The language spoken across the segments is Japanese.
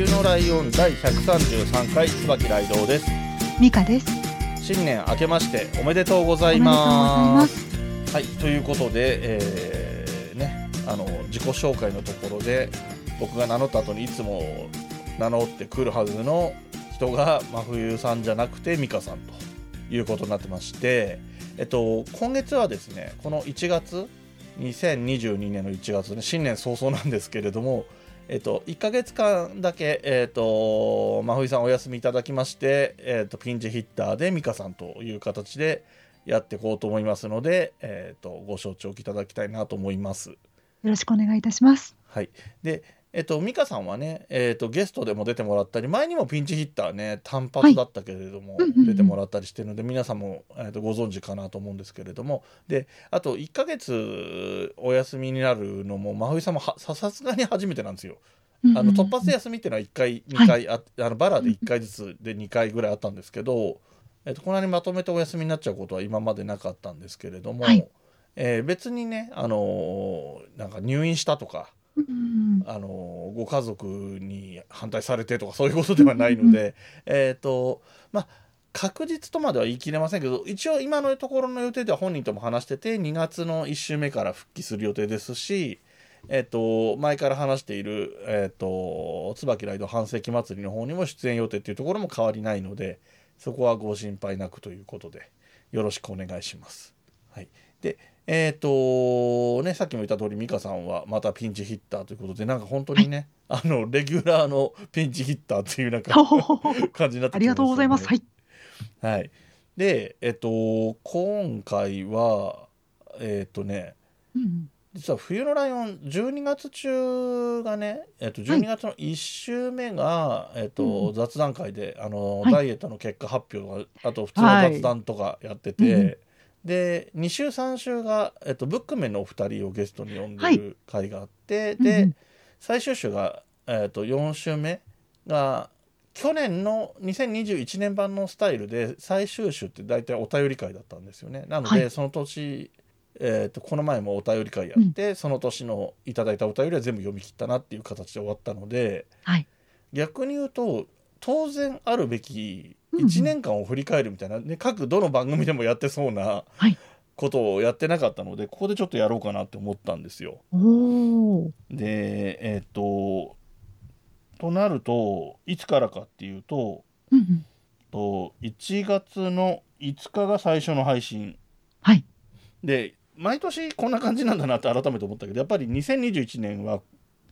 冬のライオン第133回椿ライドウです。ミカです。新年明けましておめでとうございま。す。はい、ということで、えーね、あの自己紹介のところで僕が名乗った後にいつも名乗ってくるはずの人が真冬さんじゃなくて美香さんということになってまして、えっと、今月はですねこの1月2022年の1月ね新年早々なんですけれども、えっと、1ヶ月間だけ、えっと、真冬さんお休みいただきまして、えっと、ピンチヒッターで美香さんという形でやっていこうと思いますので、えっと、ご承知おきいただきたいなと思います。よろしくお願いいたします。はい、で、えっと、美香さんはね、えっと、ゲストでも出てもらったり前にもピンチヒッターね単発だったけれども、うんうんうん。出てもらったりしてるので皆さんも、えっと、ご存知かなと思うんですけれども。であと1ヶ月お休みになるのも真冬さんもはささすがに初めてなんですよ。あの突発で休みっていうのは1回2回あ、あのバラで1回ずつで2回ぐらいあったんですけど、えっと、こんなにまとめてお休みになっちゃうことは今までなかったんですけれども、はい。えー別にね、あのーなんか入院したとか、あのーご家族に反対されてとかそういうことではないので、えっとまあ確実とまでは言い切れませんけど一応今のところの予定では本人とも話してて2月の1週目から復帰する予定ですし、えっと前から話している、えっと椿ライド半世紀祭りの方にも出演予定っていうところも変わりないのでそこはご心配なくということでよろしくお願いします。はい、でえっ、とねさっきも言った通り美香さんはまたピンチヒッターということでなんか本当にね、あのレギュラーのピンチヒッターっていうなんか 感じになってきましたね。ありがとうございます。はい。はい。で、えっと、今回は、えっとね、うん実は冬のライオン12月中がね、えっと、12月の1週目が、えっとうん雑談会であの、はい。ダイエットの結果発表とかあと普通の雑談とかやってて、はいうんで2週3週が、えっと、ブックメンのお二人をゲストに呼んではいる会があって、うんで、うん最終週が、えっと4週目が去年の2021年版のスタイルで最終週って大体お便り会だったんですよね。なので、はいその年えー、とこの前もお便り会やって、その年のいただいたお便りは全部読み切ったなっていう形で終わったのではい。逆に言うと当然あるべきうんうん1年間を振り返るみたいな、ね各どの番組でもやってそうなはいことをやってなかったのでここでちょっとやろうかなって思ったんですよ。でえっ、ととなるといつからかっていうとうんうんと1月の5日が最初の配信はい。で毎年こんな感じなんだなって改めて思ったけどやっぱり2021年は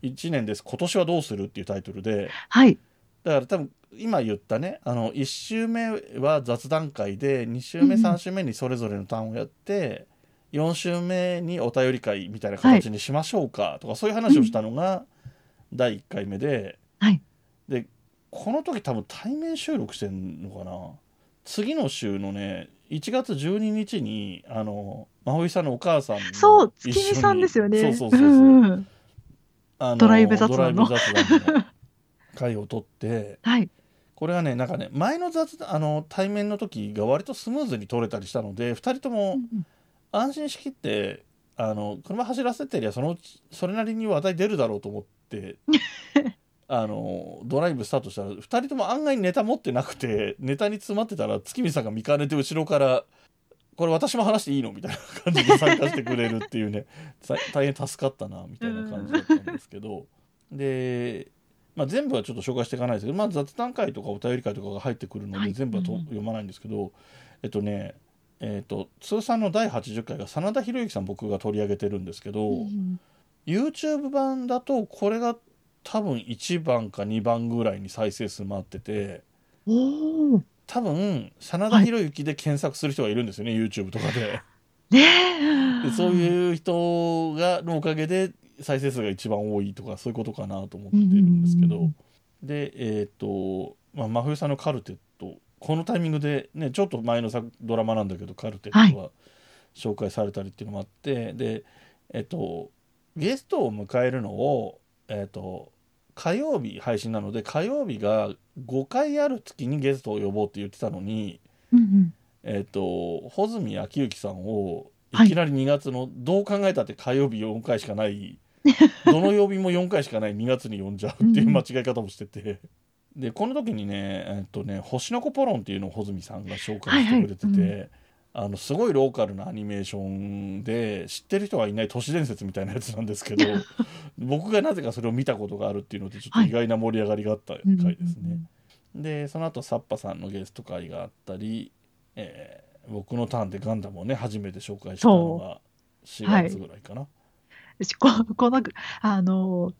1年です今年はどうするっていうタイトルではい。だから多分今言ったねあの1週目は雑談会で2週目うん3週目にそれぞれのターンをやって、4週目にお便り会みたいな形にしましょうかとか、そういう話をしたのが第1回目ではい。でこの時多分対面収録してんのかな。次の週のね1月12日にあの真冬さんのお母さんもそう、月見さんですよね。そうそうそうそう、んうん。あのドライブ雑談の。ドライブ雑談の回を取ってはい。これがねなんかね前の雑談あの対面の時が割とスムーズに取れたりしたので2人ともうんうん安心しきってあの車走らせてりゃそのうちそれなりに話題出るだろうと思って あのドライブスタートしたら2人とも案外ネタ持ってなくてネタに詰まってたら月見さんが見かねて後ろから「これ私も話していいの?」みたいな感じで参加してくれるっていうねさ大変助かったなみたいな感じだったんですけどで、まあ、全部はちょっと紹介していかないですけど、まあ、雑談会とかお便り会とかが入ってくるのではい。全部はとうん読まないんですけどえっとねえっと通算の第80回が真田広之さん僕が取り上げてるんですけど、うん YouTube 版だとこれが多分1番か2番ぐらいに再生数回ってて。多分真田広之で検索する人がいるんですよね、YouTube とかで。ねえ。でそういう人がのおかげで再生数が一番多いとかそういうことかなと思ってるんですけど、うんうんうんでえっ、と、まあ、真冬さんのカルテットこのタイミングでねちょっと前のさドラマなんだけどカルテットは紹介されたりっていうのもあって、でえっ、とゲストを迎えるのをえっ、と火曜日配信なので火曜日が5回ある月にゲストを呼ぼうって言ってたのにうんうん。えっ、と穂積昭之さんをはい。いきなり2月の、どう考えたって火曜日4回しかない どの曜日も4回しかない2月に呼んじゃうっていう間違い方もしてて。でこの時にねえっとね「星の子ポロン」っていうのを穂積さんが紹介してくれてて、はいはいあのすごいローカルなアニメーションで知ってる人がいない都市伝説みたいなやつなんですけど 僕がなぜかそれを見たことがあるっていうのでちょっと意外な盛り上がりがあった回ですね。でその後サッパさんのゲスト会があったり、えー僕のターンでガンダムをね初めて紹介したのが4月ぐらいかな。私こ このあの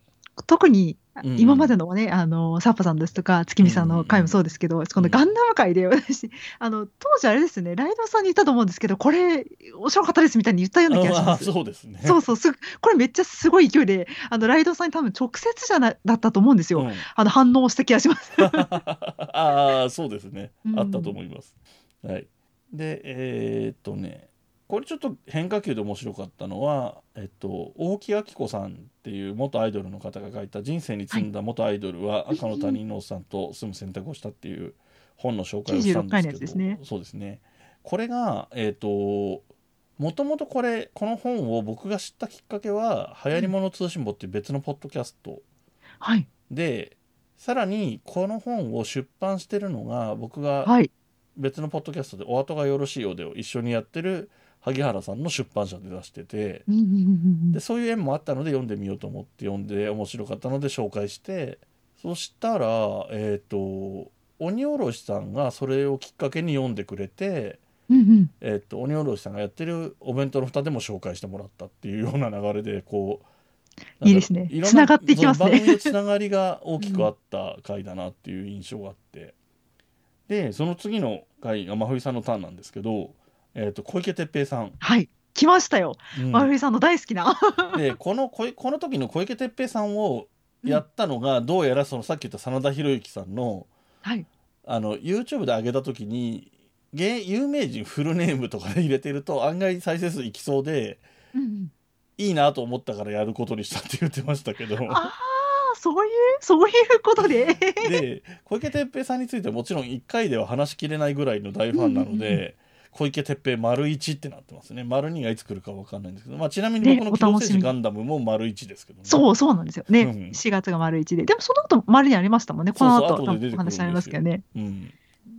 特にうん。今までのね、あのサッパさんですとか月見さんの回もそうですけど、このガンダム界で私あの当時あれですねライドさんに言ったと思うんですけどこれ面白かったですみたいに言ったような気がします。そうですね。そうそうすぐこれめっちゃすごい勢いであのライドさんに多分直接じゃなだったと思うんですよ、うん。あの反応した気がします。ああそうですね、うん。あったと思います。はい、でえーっとねこれちょっと変化球で面白かったのは、えっと、大木明子さんっていう元アイドルの方が書いた「人生に積んだ元アイドルは赤の他人のおっさんと住む選択をした」っていう本の紹介をしたん96回のですけどね。そうですね。これがえーっともともとこれこの本を僕が知ったきっかけは「流行り物通信簿」っていう別のポッドキャスト。はい。でさらにこの本を出版してるのが僕がはい。別のポッドキャストで「お後がよろしいようで」を一緒にやってる萩原さんの出版社で出しててうんうんうんうんでそういう縁もあったので読んでみようと思って読んで面白かったので紹介してそしたらえっ、と鬼おろしさんがそれをきっかけに読んでくれて、うんうん。えっと鬼おろしさんがやってるお弁当の蓋でも紹介してもらったっていうような流れでこういいですね。ろんな繋がっていきますね。番組のつながりが大きくあった回だなっていう印象があって、でその次の回が真冬さんのターンなんですけど、えっと小池徹平さん、はい。来ましたよ。うん。真冬さんの大好きな。でこのこいこの時の小池徹平さんをやったのが、どうやらそのさっき言った真田広之さんのはい。あの YouTube で上げた時に芸有名人フルネームとかで入れてると案外再生数いきそうでうんうん。いいなと思ったからやることにしたって言ってましたけど。ああそういうそういうことで？で小池徹平さんについてはもちろん1回では話しきれないぐらいの大ファンなので、うんうん小池徹平丸1ってなってますね。丸2がいつ来るか分かんないんですけど、まあ、ちなみにね僕の「お機動楽しみに。戦士ガンダム」も丸1ですけどね。そうそうなんですよ。ね、うん4月が丸一で。でもその後丸にありましたもんね。この後そうそう後話ありますけどね。うん、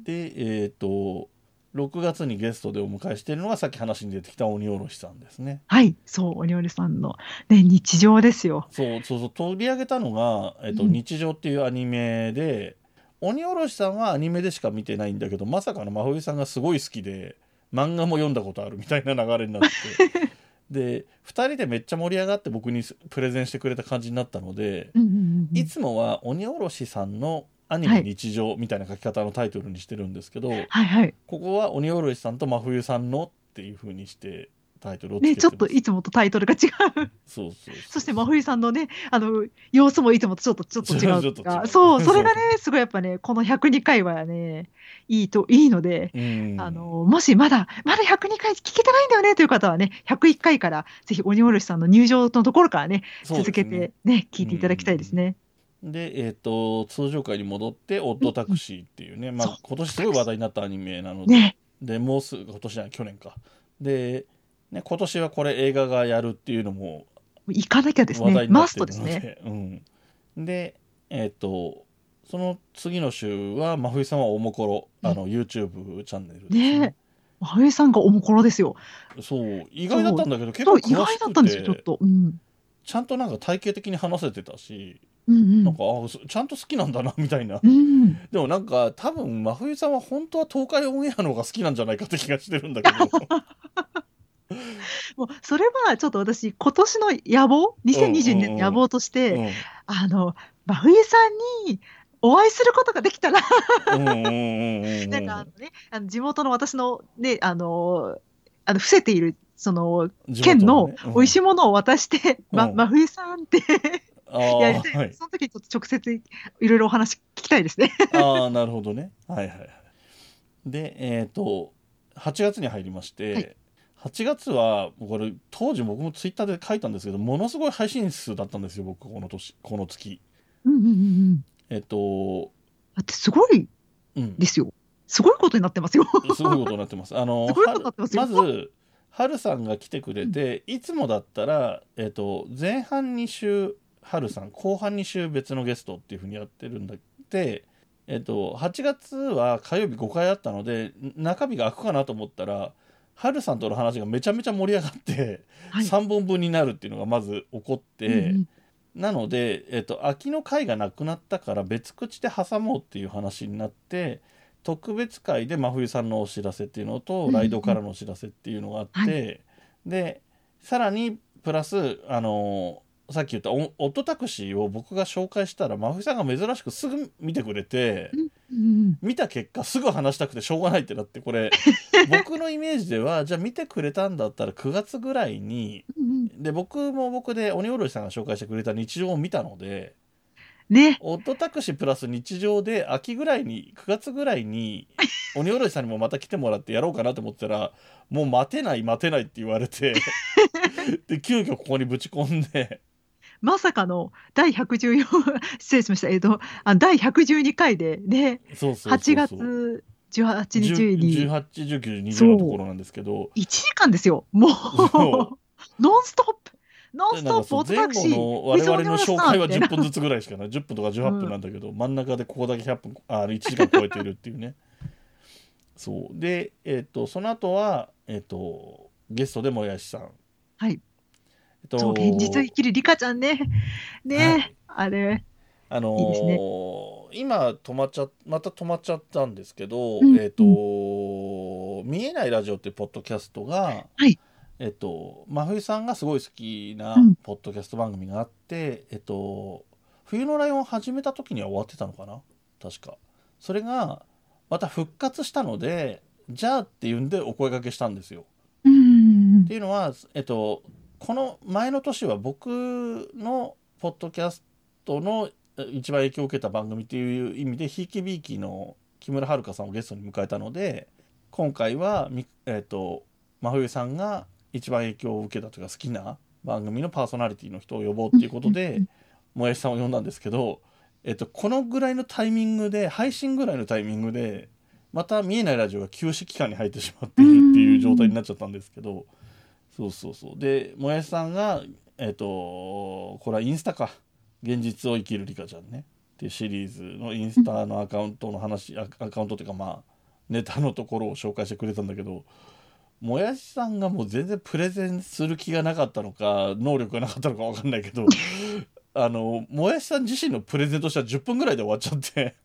でえっ、と6月にゲストでお迎えしているのがさっき話に出てきた鬼おろしさんですね。はい。そう鬼折さんの、ね、日常ですよ。そうそうそう。取り上げたのが「えっとうん。日常」っていうアニメで鬼おろしさんはアニメでしか見てないんだけどまさかの真冬さんがすごい好きで漫画も読んだことあるみたいな流れになって。で2人でめっちゃ盛り上がって僕にプレゼンしてくれた感じになったので、うんうんうんいつもは鬼おろしさんのアニメはい。日常みたいな書き方のタイトルにしてるんですけど、はいはい。ここは鬼おろしさんと真冬さんのっていう風にしてタイトルをねちょっといつもとタイトルが違う。そうそうそして真冬さんのねあの様子もいつもとちょっと ちょっと違ちょうっと違う。そうそれがねすごいやっぱねこの102回はねいいといいのでうん。あのもしまだまだ102回聞けてないんだよねという方はね101回からぜひ鬼おろしさんの入場のところからね続けてね聞いていただきたいですね。で、えっと通常回に戻って「オットタクシー」っていうね、まあ、今年すごい話題になったアニメなので,、ね。でもうすぐ今年じゃない去年か。で、ね、今年はこれ映画がやるっていうのも行かなきゃです話題ねマスになってるのトですね。でうん、でえっ、とその次の週は真冬さんはおもころあの YouTube チャンネルですね。ね真冬さんがおもころですよ。そう。意外だったんだけど結構意外だったんですよちょってと。うん。ちゃんとなんか体系的に話せてたし、うんなんかあそちゃんと好きなんだなみたいな。うんうん。でもなんか多分真冬さんは本当は東海オンエアの方が好きなんじゃないかって気がしてるんだけど。もうそれはちょっと私今年の野望？2022年の野望として、うん。あの真冬さんにお会いすることができたら、なんかあのね、あの地元の私のね、あの、あの伏せているその、県の美味しいものを渡して、ま、うん。真冬さんって やりたい、はい。その時にちょっと直接いろいろお話聞きたいですね。ああなるほどね。はいはいはい。でえっ、と8月に入りまして、はい。8月はこれ当時僕もツイッターで書いたんですけどものすごい配信数だったんですよ僕この年この月。うんうんうんうん。えっ、とだってすごいうん。ですよ。すごいことになってますよ。すごいことになってます。あのすごいことになってままずはるさんが来てくれて、いつもだったら、えっと前半2週はるさん後半2週別のゲストっていうふうにやってるんだって、えっと8月は火曜日5回あったので中日が空くかなと思ったらはるさんとの話がめちゃめちゃ盛り上がって、はい。3本分になるっていうのがまず起こって、うんうんなので、えっと秋の回がなくなったから別口で挟もうっていう話になって特別会で真冬さんのお知らせっていうのと、うんライドからのお知らせっていうのがあって、はでさらにプラスあのさっき言ったオオットタクシーを僕が紹介したら真冬さんが珍しくすぐ見てくれて。うんうん見た結果すぐ話したくてしょうがないってなってこれ僕のイメージではじゃあ見てくれたんだったら9月ぐらいにで僕も僕で鬼おろしさんが紹介してくれた日常を見たのでね。オットタクシープラス日常で秋ぐらいに9月ぐらいに鬼おろしさんにもまた来てもらってやろうかなと思ってたらもう待てない待てないって言われて で急遽ここにぶち込んで。まさかの第114失礼しました。えっ、と、あ第112回で、ね、そうそうそう8そう。月18日に。181920のところなんですけど。1時間ですよ。もう。そ、ノンストップ。ノンストップオートタクシー。の我々の紹介は水10分ずつぐらいしかない。10分とか18分なんだけど、真ん中でここだけ100分あ1時間超えてるっていうね。そう。でえっ、とその後はえっ、とゲストでもやしさん。はい。えっとそう、現実を生きるリカちゃんね。ね、はい。あれ。あのーいいですね。今止まっちゃまた止まっちゃったんですけど、うん。えっ、と見えないラジオっていうポッドキャストが、はいえっ、と真冬さんがすごい好きなうん。ポッドキャスト番組があって、えっ、と冬のライオンを始めた時には終わってたのかな？確か。それがまた復活したのでじゃあっていうんでお声掛けしたんですよ。うん。っていうのは、えっと、この前の年は僕のポッドキャストのえ一番影響を受けた番組っていう意味でひいきびいきの木村遥さんをゲストに迎えたので今回はみ、えっと、真冬さんが一番影響を受けたというか好きな番組のパーソナリティの人を呼ぼうっていうことでもやしさんを呼んだんですけど、えっと、このぐらいのタイミングで配信ぐらいのタイミングでまた見えないラジオが休止期間に入ってしまっているっていう状態になっちゃったんですけど。そうそうそう。でもやしさんがえっ、とこれはインスタか。現実を生きるリカちゃんね。っていうシリーズのインスタのアカウントの話アアカウントっていうかまあネタのところを紹介してくれたんだけどもやしさんがもう全然プレゼンする気がなかったのか能力がなかったのか分かんないけど あのもやしさん自身のプレゼンとしては10分ぐらいで終わっちゃって。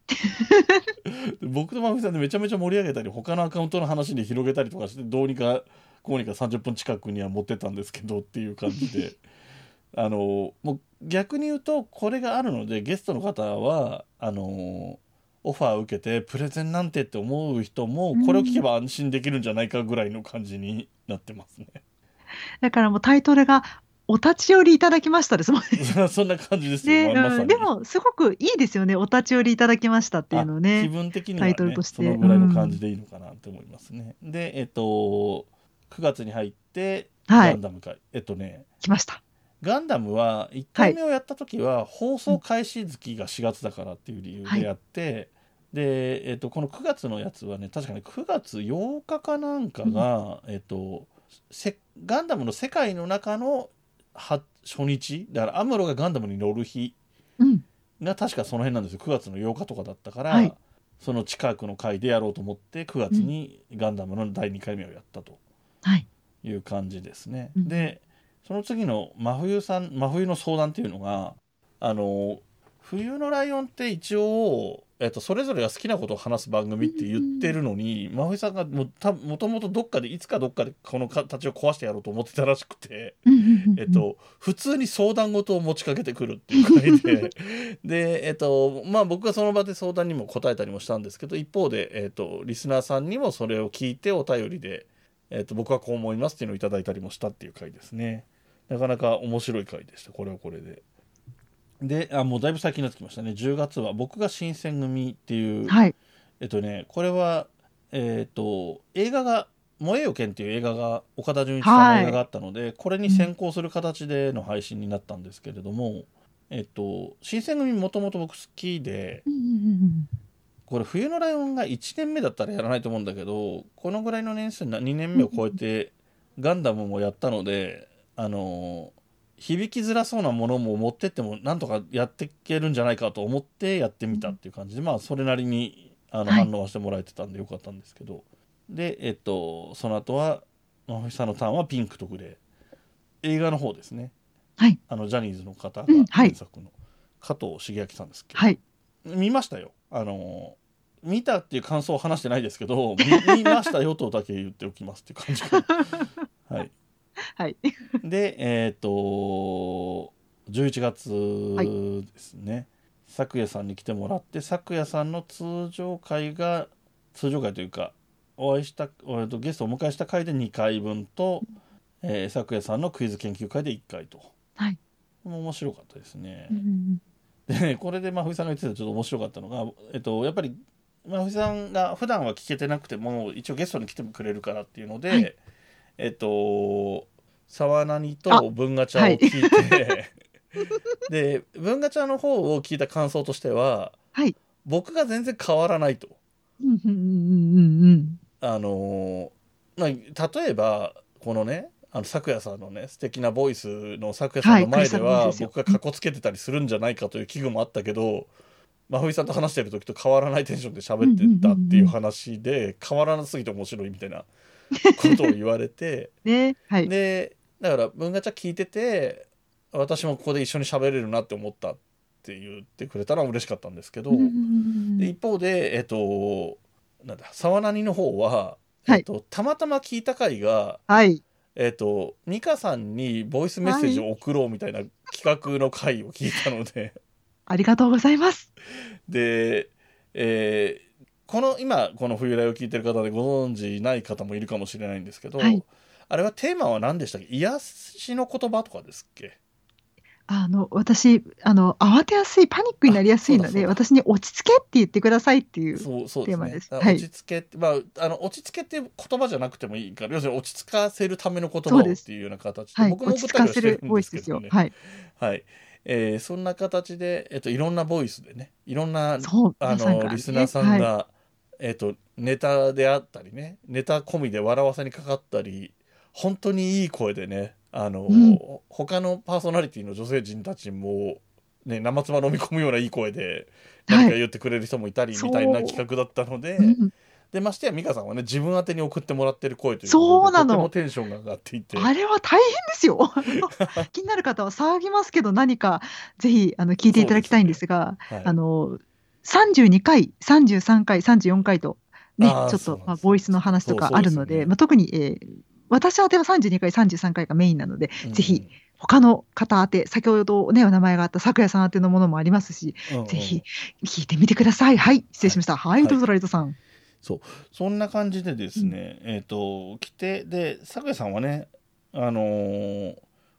で 僕とまふみさんでめちゃめちゃ盛り上げたり他のアカウントの話に広げたりとかしてどうにかこうにか30分近くには持ってたんですけどっていう感じで。あのもう逆に言うとこれがあるのでゲストの方はあのオファーを受けてプレゼンなんてって思う人もこれを聞けば安心できるんじゃないかぐらいの感じになってますね。だからもうタイトルが、お立ち寄りいただきましたですもんね。そんな感じですよ、ねうん、でも、すごくいいですよね。お立ち寄りいただきましたっていうのあ気ね。分的には、ね、タイトルとしてそのぐらいの感じでいいのかなって思いますね。でえっと9月に入ってはいガン。ダム会、えっとね来ました。ガンダムは1回目をやった時は放送開始月が4月だからっていう理由でやって、で、えっと、この9月のやつはね確かに9月8日かなんかが、えっと、せガンダムの世界の中のは初日？だからアムロがガンダムに乗る日うん。が確かその辺なんですよ9月の8日とかだったから、はいその近くの回でやろうと思って9月にガンダムの第2回目をやったとはい。いう感じですね。うんでその次の真冬さん真冬の相談っていうのがあの冬のライオンって一応、えっと、それぞれが好きなことを話す番組って言ってるのに、真冬さんがもたもともとどっかでいつかどっかでこの形を壊してやろうと思ってたらしくて。えっ、と、普通に相談事を持ちかけてくるっていう回で で、えっとまあ、僕がその場で相談にも答えたりもしたんですけど一方で、えっと、リスナーさんにもそれを聞いてお便りで、えー、と僕はこう思いますっていうのをいただいたりもしたっていう回ですね。なかなか面白い回でした。これはこれでであもうだいぶ最近になってきましたね。10月は僕が新選組っていう、はい。えっとねこれはえっ、と映画が「燃えよ剣」っていう映画が岡田准一さんの映画があったので、これに先行する形での配信になったんですけれども、えっと新選組もともと僕好きでうんうんうんこれ冬のライオンが1年目だったらやらないと思うんだけどこのぐらいの年数な2年目を超えてガンダムもやったのであの響きづらそうなものも持ってってもなんとかやっていけるんじゃないかと思ってやってみたっていう感じでまあそれなりにあのはい。反応はしてもらえてたんでよかったんですけど、でえっとその後は真冬さんのターンはピンクとグレー。映画の方ですね。はい。あのジャニーズの方がうんはい。原作の、加藤茂明さんですっけ？どはい。見ましたよ。あの見たっていう感想を話してないですけど見 見ましたよとだけ言っておきますっていう感じかな。はい はい。でえっ、と11月ですね、咲夜さんに来てもらって咲夜さんの通常会が通常会というかお会いしたえーとゲストをお迎えした回で2回分と、えー、咲夜さんのクイズ研究会で1回と、はい。面白かったですね、うんうんでねこれで真冬さんが言ってたちょっと面白かったのが、えっと、やっぱり真冬さんが普段は聞けてなくても一応ゲストに来てくれるからっていうので、はいえっと沢何と文ガチャを聞いて、で文ガチャの方を聞いた感想としてははい。僕が全然変わらないと。あのまあ、例えばこのねあの咲夜さんのね素敵なボイスの咲夜さんの前では僕がかっこつけてたりするんじゃないかという危惧もあったけど真冬さんと話してる時と変わらないテンションで喋ってたっていう話で変わらなすぎて面白いみたいなことを言われてうん。ね。はい。でだから文ガチャ聞いてて私もここで一緒に喋れるなって思ったって言ってくれたら嬉しかったんですけど。うんうんうんで一方でえっとなんだ沢なの方は、はいえっと、たまたま聞いた回がはい。えっと美香さんにボイスメッセージを送ろうみたいな企画の回を聞いたのでありがとうございます。で、えーこの今この「冬来」を聞いてる方でご存知ない方もいるかもしれないんですけど、はい。あれはテーマは何でしたっけ？癒しの言葉とかですっけ？あの、私、あの、慌てやすい、パニックになりやすいので、私に落ち着けって言ってくださいっていう。テーマねあです。はい。落ち着けって、まああの落ち着けっていう言葉じゃなくてもいいから要するに落ち着かせるための言葉をっていうような形ではい。僕も送ったりはしてるでイスですね。はい。はい。えーそんな形で、えっと、いろんなボイスでねいろんな。あのリスナーさんが、はいえっと、ネタであったりねネタ込みで笑わせにかかったり本当にいい声でねあの、うん。他のパーソナリティの女性陣たちも、ね、生唾飲み込むようないい声ではい。何か言ってくれる人もいたりみたいな企画だったので。うんでましてや美香さんはね自分宛てに送ってもらってる声というそうなの。とてもテンションが上がっていて。あれは大変ですよ。気になる方は騒ぎますけど、何かぜひあの聞いていただきたいんですが、はい。あの32回、33回、34回と、ね、ちょっと、まあ、ボイスの話とかあるので、そうそうでね。まあ、特に、えー私宛ては32回、33回がメインなので、うん。ぜひ他の方宛て、先ほどね、お名前があった咲夜さん宛てのものもありますし、うんうん。ぜひ聞いてみてください。はい、失礼しました。はい、はい。どうぞライトさん。そんな感じでですね、えっ、と来てで咲夜さんはねあのー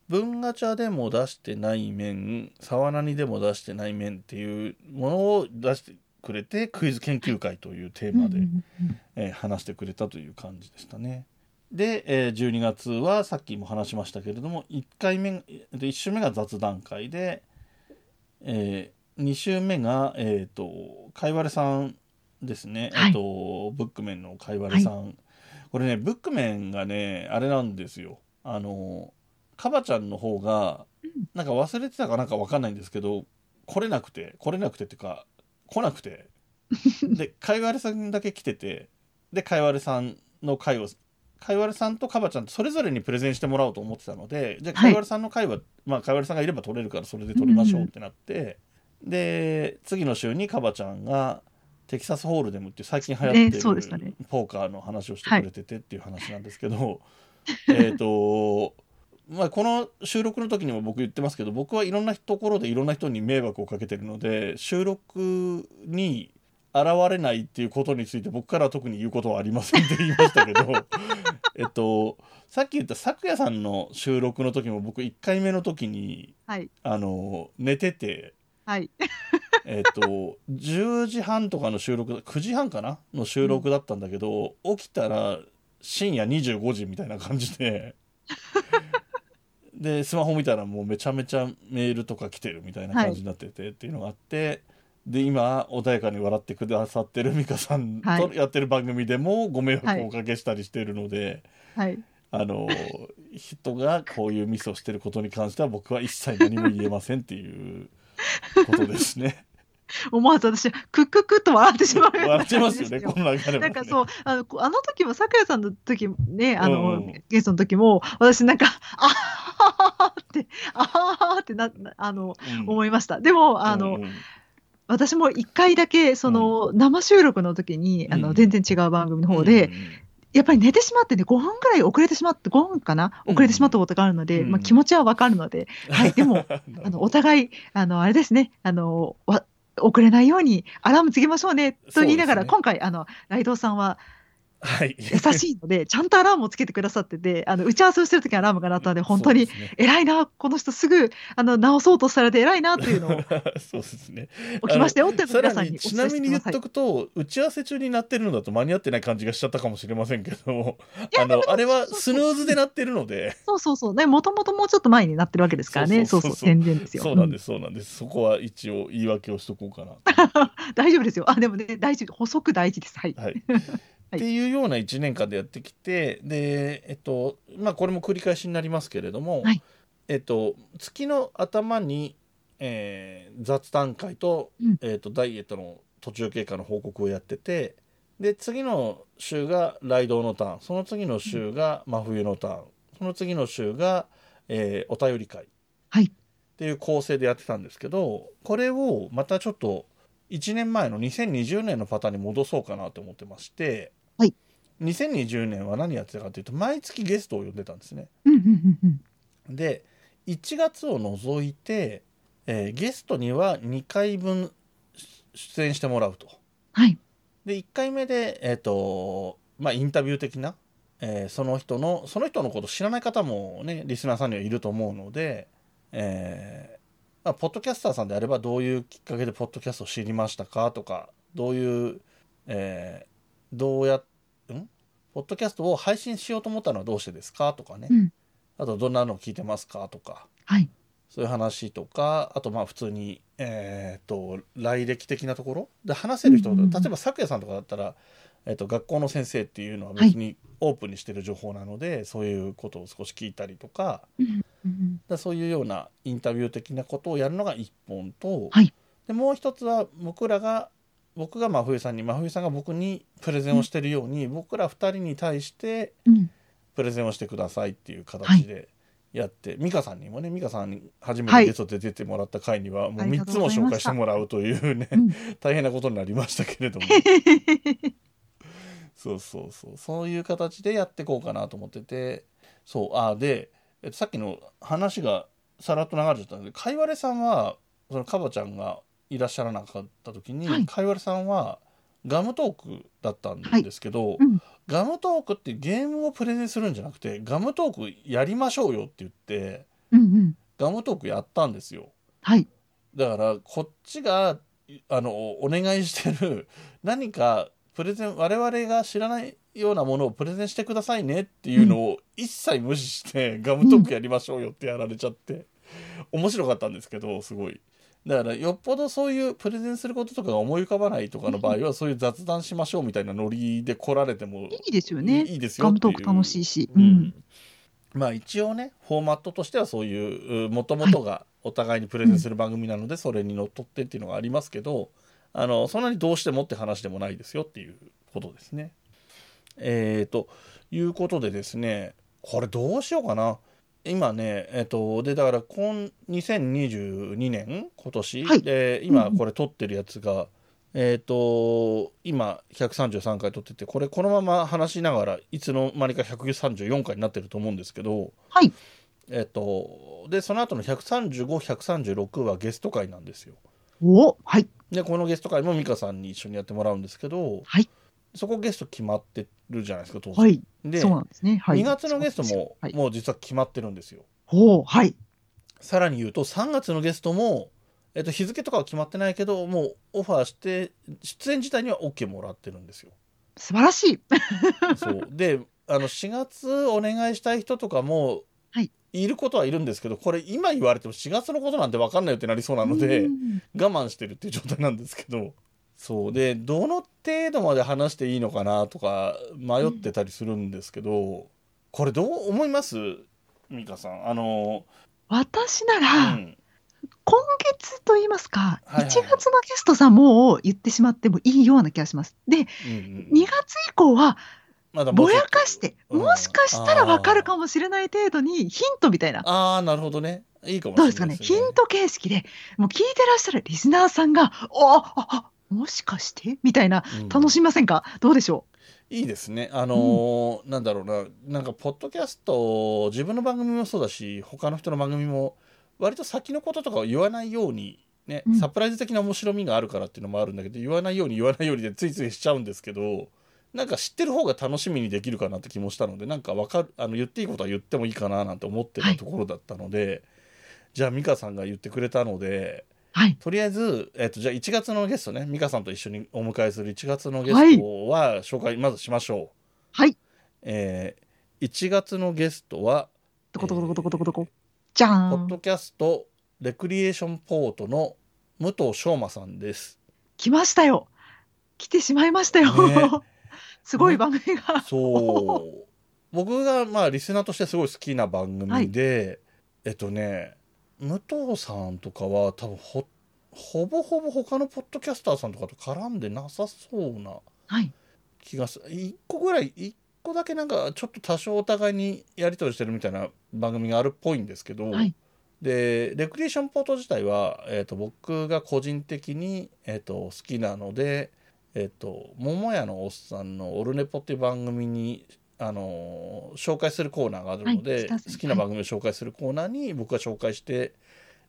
文ガチャでも出してない面沢なにでも出してない面っていうものを出してくれてクイズ研究会というテーマで、えー話してくれたという感じでしたね。で、えー12月はさっきも話しましたけれども1回目で1週目が雑談会で、え2週目が、えー、とかいわれさんですね、はい。えー、とブックメンのかいわれさん、これねブックメンがねあれなんですよ。あのかばちゃんの方がなんか忘れてたかなんかわかんないんですけど来れなくて来れなくてっていうか来なくて。でかいわれさんだけ来ててでかいわれさんの会をかいわれさんとかばちゃんとそれぞれにプレゼンしてもらおうと思ってたのでじゃあはい。かいわれさんの会は、まあかいわれさんがいれば取れるからそれで取りましょうってなって、で次の週にかばちゃんがテキサスホールデムっていう最近流行ってね。るポーカーの話をしてくれててっていう話なんですけど、えっとまあこの収録の時にも僕言ってますけど僕はいろんなところでいろんな人に迷惑をかけてるので収録に現れないっていうことについて僕からは特に言うことはありませんって言いましたけど えっとさっき言った咲夜さんの収録の時も僕1回目の時にはい。あの寝ててはい。えっと10時半とかの収録9時半かな？の収録だったんだけど、起きたら深夜25時みたいな感じで でスマホ見たらもうめちゃめちゃメールとか来てるみたいな感じになっててっていうのがあって、で今穏やかに笑ってくださってる美香さんはとやってる番組でもご迷惑をおかけしたりしているので、はい。あの人がこういうミスをしてることに関しては僕は一切何も言えませんっていうことですね。思わず私、クッククッと笑ってしまう笑っちゃいますよね、この流れは、ね。なんかそう、あの、こあの時も、咲夜さんの時もね、あの、うんゲストの時も、私なんか、あって、あははってな、なあの、うん。思いました。でも、あの、うんうん。私も一回だけ、その、生収録の時に、あの、うん。全然違う番組の方で、うんうんやっぱり寝てしまってね、5分ぐらい遅れてしまって、5分かな遅れてしまったことがあるので、うんまあ気持ちはわかるので、はい、でも、あの、お互い、あの、あれですね、あの、わ遅れないようにアラームつけましょうねと言いながら、ね。今回、あの、ライドウさんははい、優しいので、ちゃんとアラームをつけてくださってて、あの、打ち合わせをしてる時にアラームが鳴ったので、本当に偉いな、この人すぐ、あの、直そうとされて偉いなというのを そうですね。起きましたよって皆さんににちなみに言っ。とくと打ち合わせ中になってるのだと間に合ってない感じがしちゃったかもしれませんけどあのあれはスヌーズでなってるのでそうそうそう。ね、もともともうちょっと前になってるわけですからね。そうそう全然ですよ。そうなんですすそうなんですそこは一応言い訳をしとこうかな大丈夫ですよ。あ、でもね、大事、補足大事です。はい。はい、はいっていうような1年間でやってきてでえっとまあこれも繰り返しになりますけれども、はい。えっと月の頭に、えー雑談会と,、うん。えっとダイエットの途中経過の報告をやっててで次の週がライドのターンその次の週が真冬のターンその次の週が、えーお便り会はい。っていう構成でやってたんですけどこれをまたちょっと1年前の2020年のパターンに戻そうかなと思ってまして、はい2020年は何やってたかというと毎月ゲストを呼んでたんですね。で1月を除いて、えーゲストには2回分出演してもらうと。はい。で1回目で、えーとまあ、インタビュー的な、えーその人のその人のこと知らない方もねリスナーさんにはいると思うので、えーまあ、ポッドキャスターさんであればどういうきっかけでポッドキャストを知りましたかとかどういう、えーどうやん？ポッドキャストを配信しようと思ったのはどうしてですかとかね、うん。あとどんなの聞いてますかとか。はい。そういう話とかあとまあ普通にえっ、と来歴的なところ。で話せる人、うんうんうん。例えば咲夜さんとかだったら、えー、と学校の先生っていうのは別にオープンにしてる情報なので、そういうことを少し聞いたりとかうんうんだそういうようなインタビュー的なことをやるのが1本と、はい。でもう一つは僕らが僕が真冬さんに真冬さんが僕にプレゼンをしてるように、僕ら2人に対してうん。プレゼンをしてくださいっていう形でやって、美香さんにもね美香さんに初めてゲストで出てもらった回にはもう3ありがとつも紹介してもらうというね、うん。大変なことになりましたけれども そうそうそうそういう形でやっていこうかなと思っててそうあで、えっと、さっきの話がさらっと流れちゃったのでかいわれさんはそのかばちゃんがいらっしゃらなかった時に、はいかいわれさんはガムトークだったんですけど、うんガムトークってゲームをプレゼンするんじゃなくてガムトークやりましょうよって言ってうんうん。ガムトークやったんですよ。はい。だからこっちがあのお願いしてる何かプレゼン我々が知らないようなものをプレゼンしてくださいねっていうのを一切無視して、ガムトークやりましょうよってやられちゃって面白かったんですけどすごい。だからよっぽどそういうプレゼンすることとかが思い浮かばないとかの場合はそういう雑談しましょうみたいなノリで来られてもいいですよね。いいですよガムトーク楽しいし。ううんん。まあ一応ねフォーマットとしてはそういうもともとがお互いにプレゼンする番組なので、それにのっとってっていうのがありますけどあのそんなにどうしてもって話でもないですよっていうことですね。えー、ということでですねこれどうしようかな今ねえっ、とでだから今2022年今年、はいで今これ撮ってるやつが、えっ、と今133回撮っててこれこのまま話しながらいつの間にか134回になってると思うんですけどはい。えっ、とでその後の135136はゲスト会なんですよ。おはい。でこのゲスト会も美香さんに一緒にやってもらうんですけど、はいそこゲスト決まってるじゃないですか当時、はい。でそうなんですね。はい。2月のゲストも、はい。もう実は決まってるんですよほう、はい。さらに言うと3月のゲストも、えっと、日付とかは決まってないけどもうオファーして出演自体には OK もらってるんですよ素晴らしい。そうであの4月お願いしたい人とかも、はい。いることはいるんですけどこれ今言われても4月のことなんて分かんないよってなりそうなのでうん。我慢してるっていう状態なんですけど。そう。でどの程度まで話していいのかなとか迷ってたりするんですけど、これどう思います？美香さん。あの、私なうら、ん、今月と言いますか、はいはい1月のゲストさんもう言ってしまってもいいような気がします。で、うんうん2月以降はまだぼやかして、うん。もしかしたらわかるかもしれない程度にヒントみたいな。ああなるほどね。いいかもしどうれないですかね。ヒント形式で、もう聞いてらっしゃるリスナーさんが、おああもしかして？みたいな、うん。楽しみませんか？どうでしょいいですね。あのーなんだろうな、なんか、ポッドキャスト、自分の番組もそうだし、他の人の番組も、割と先のこととかを言わないように、ね、うん。サプライズ的な面白みがあるからっていうのもあるんだけど、言わないように言わないようにでついついしちゃうんですけど、なんか知ってる方が楽しみにできるかなって気もしたので、なんかわかる、あの、言っていいことは言ってもいいかななんて思ってはいたところだったので、じゃあ、美香さんが言ってくれたので、うはい。とりあえず、えっと、じゃあ1月のゲストね、美香さんと一緒にお迎えする1月のゲストは紹介まずしましょう。はい。えー1月のゲストは、どこどこどこどこどこどこ。じゃーん。ポッドキャストレクリエーションポートの武藤昌馬さんです。来ましたよ。来てしまいましたよ。ねすごい番組が。そう。僕がまあリスナーとしてすごい好きな番組で、えっとね、武藤さんとかは多分ほほぼほぼ他のポッドキャスターさんとかと絡んでなさそうなはい。気がする1個ぐらい1個だけなんかちょっと多少お互いにやり取りしてるみたいな番組があるっぽいんですけど、はいでレクリエーションポート自体は、えー、と僕が個人的に、えー、と好きなので、えー、と桃屋のおっさんの「オルネポ」っていう番組に、あのー紹介するコーナーがあるので、はい好きな番組を紹介するコーナーに僕が紹介して、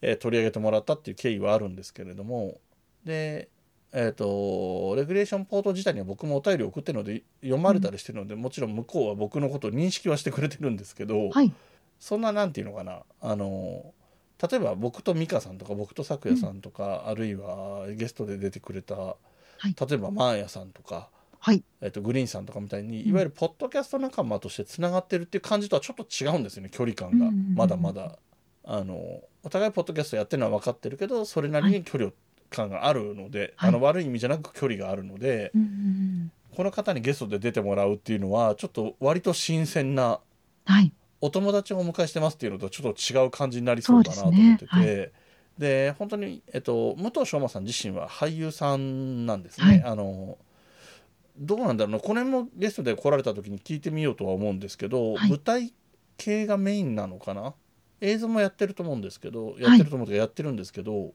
えー取り上げてもらったっていう経緯はあるんですけれども。でえー、とレクリエーションポート自体には僕もお便りを送ってるので読まれたりしてるので、もちろん向こうは僕のことを認識はしてくれてるんですけど、はい。そんななんていうのかなあの例えば僕と美香さんとか僕と咲夜さんとか、あるいはゲストで出てくれた、い。例えばマーヤさんとか、はい。えっと、グリーンさんとかみたいにうんいわゆるポッドキャスト仲間としてつながってるっていう感じとはちょっと違うんですよね距離感が。まだまだ。あのお互いポッドキャストやってるのは分かってるけどそれなりに距離感があるので、はい。あの悪い意味じゃなく距離があるので、うんうんうん。この方にゲストで出てもらうっていうのはちょっと割と新鮮なはい。お友達をお迎えしてますっていうのとちょっと違う感じになりそうだなと思っててで本当に、えっと、武藤昌馬さん自身は俳優さんなんですね。はい。あのどうなんだろうな。この辺もゲストで来られた時に聞いてみようとは思うんですけど、はい。舞台系がメインなのかな？映像もやってると思うんですけどやってると思うけど、やってるんですけど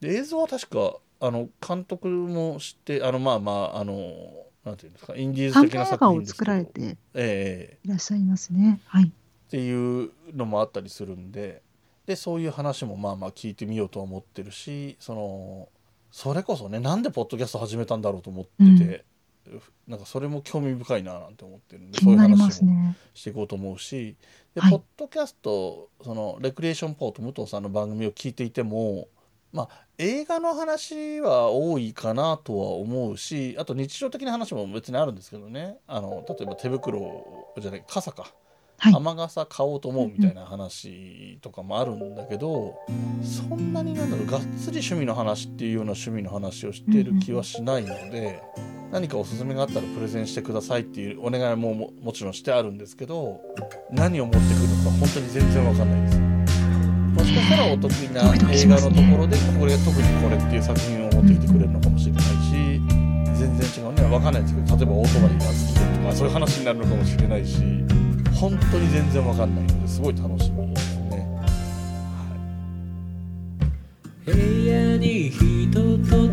で映像は確かあの監督もしてあのまあまああのなんていうんですかインディーズ短的な作品ですけど。作られてええ。いらっしゃいますね。はい。っていうのもあったりするんででそういう話もまあまあ聞いてみようとは思ってるしそのそれこそねなんでポッドキャスト始めたんだろうと思ってて、なんかそれも興味深いななんて思ってるんで気になりまそういう話も。していこうと思うしで、はいポッドキャストそのレクリエーションポート武藤さんの番組を聞いていてもまあ映画の話は多いかなとは思うしあと日常的な話も別にあるんですけどねあの例えば手袋じゃない傘かはい。雨傘買おうと思うみたいな話とかもあるんだけど、そんなになんだろうがっつり趣味の話っていうような趣味の話をしてる気はしないので、何かおすすめがあったらプレゼンしてくださいっていうお願いもももちろんしてあるんですけど何を持ってくるのか本当に全然わかんないです。もしかしたらお得意な映画のところでこれ特にこれっていう作品を持ってきてくれるのかもしれないし全然違うね。わかんないですけど例えばオートバイが好きでとかそういう話になるのかもしれないし本当に全然わかんないのですごい楽しみですね、はい、部屋に人と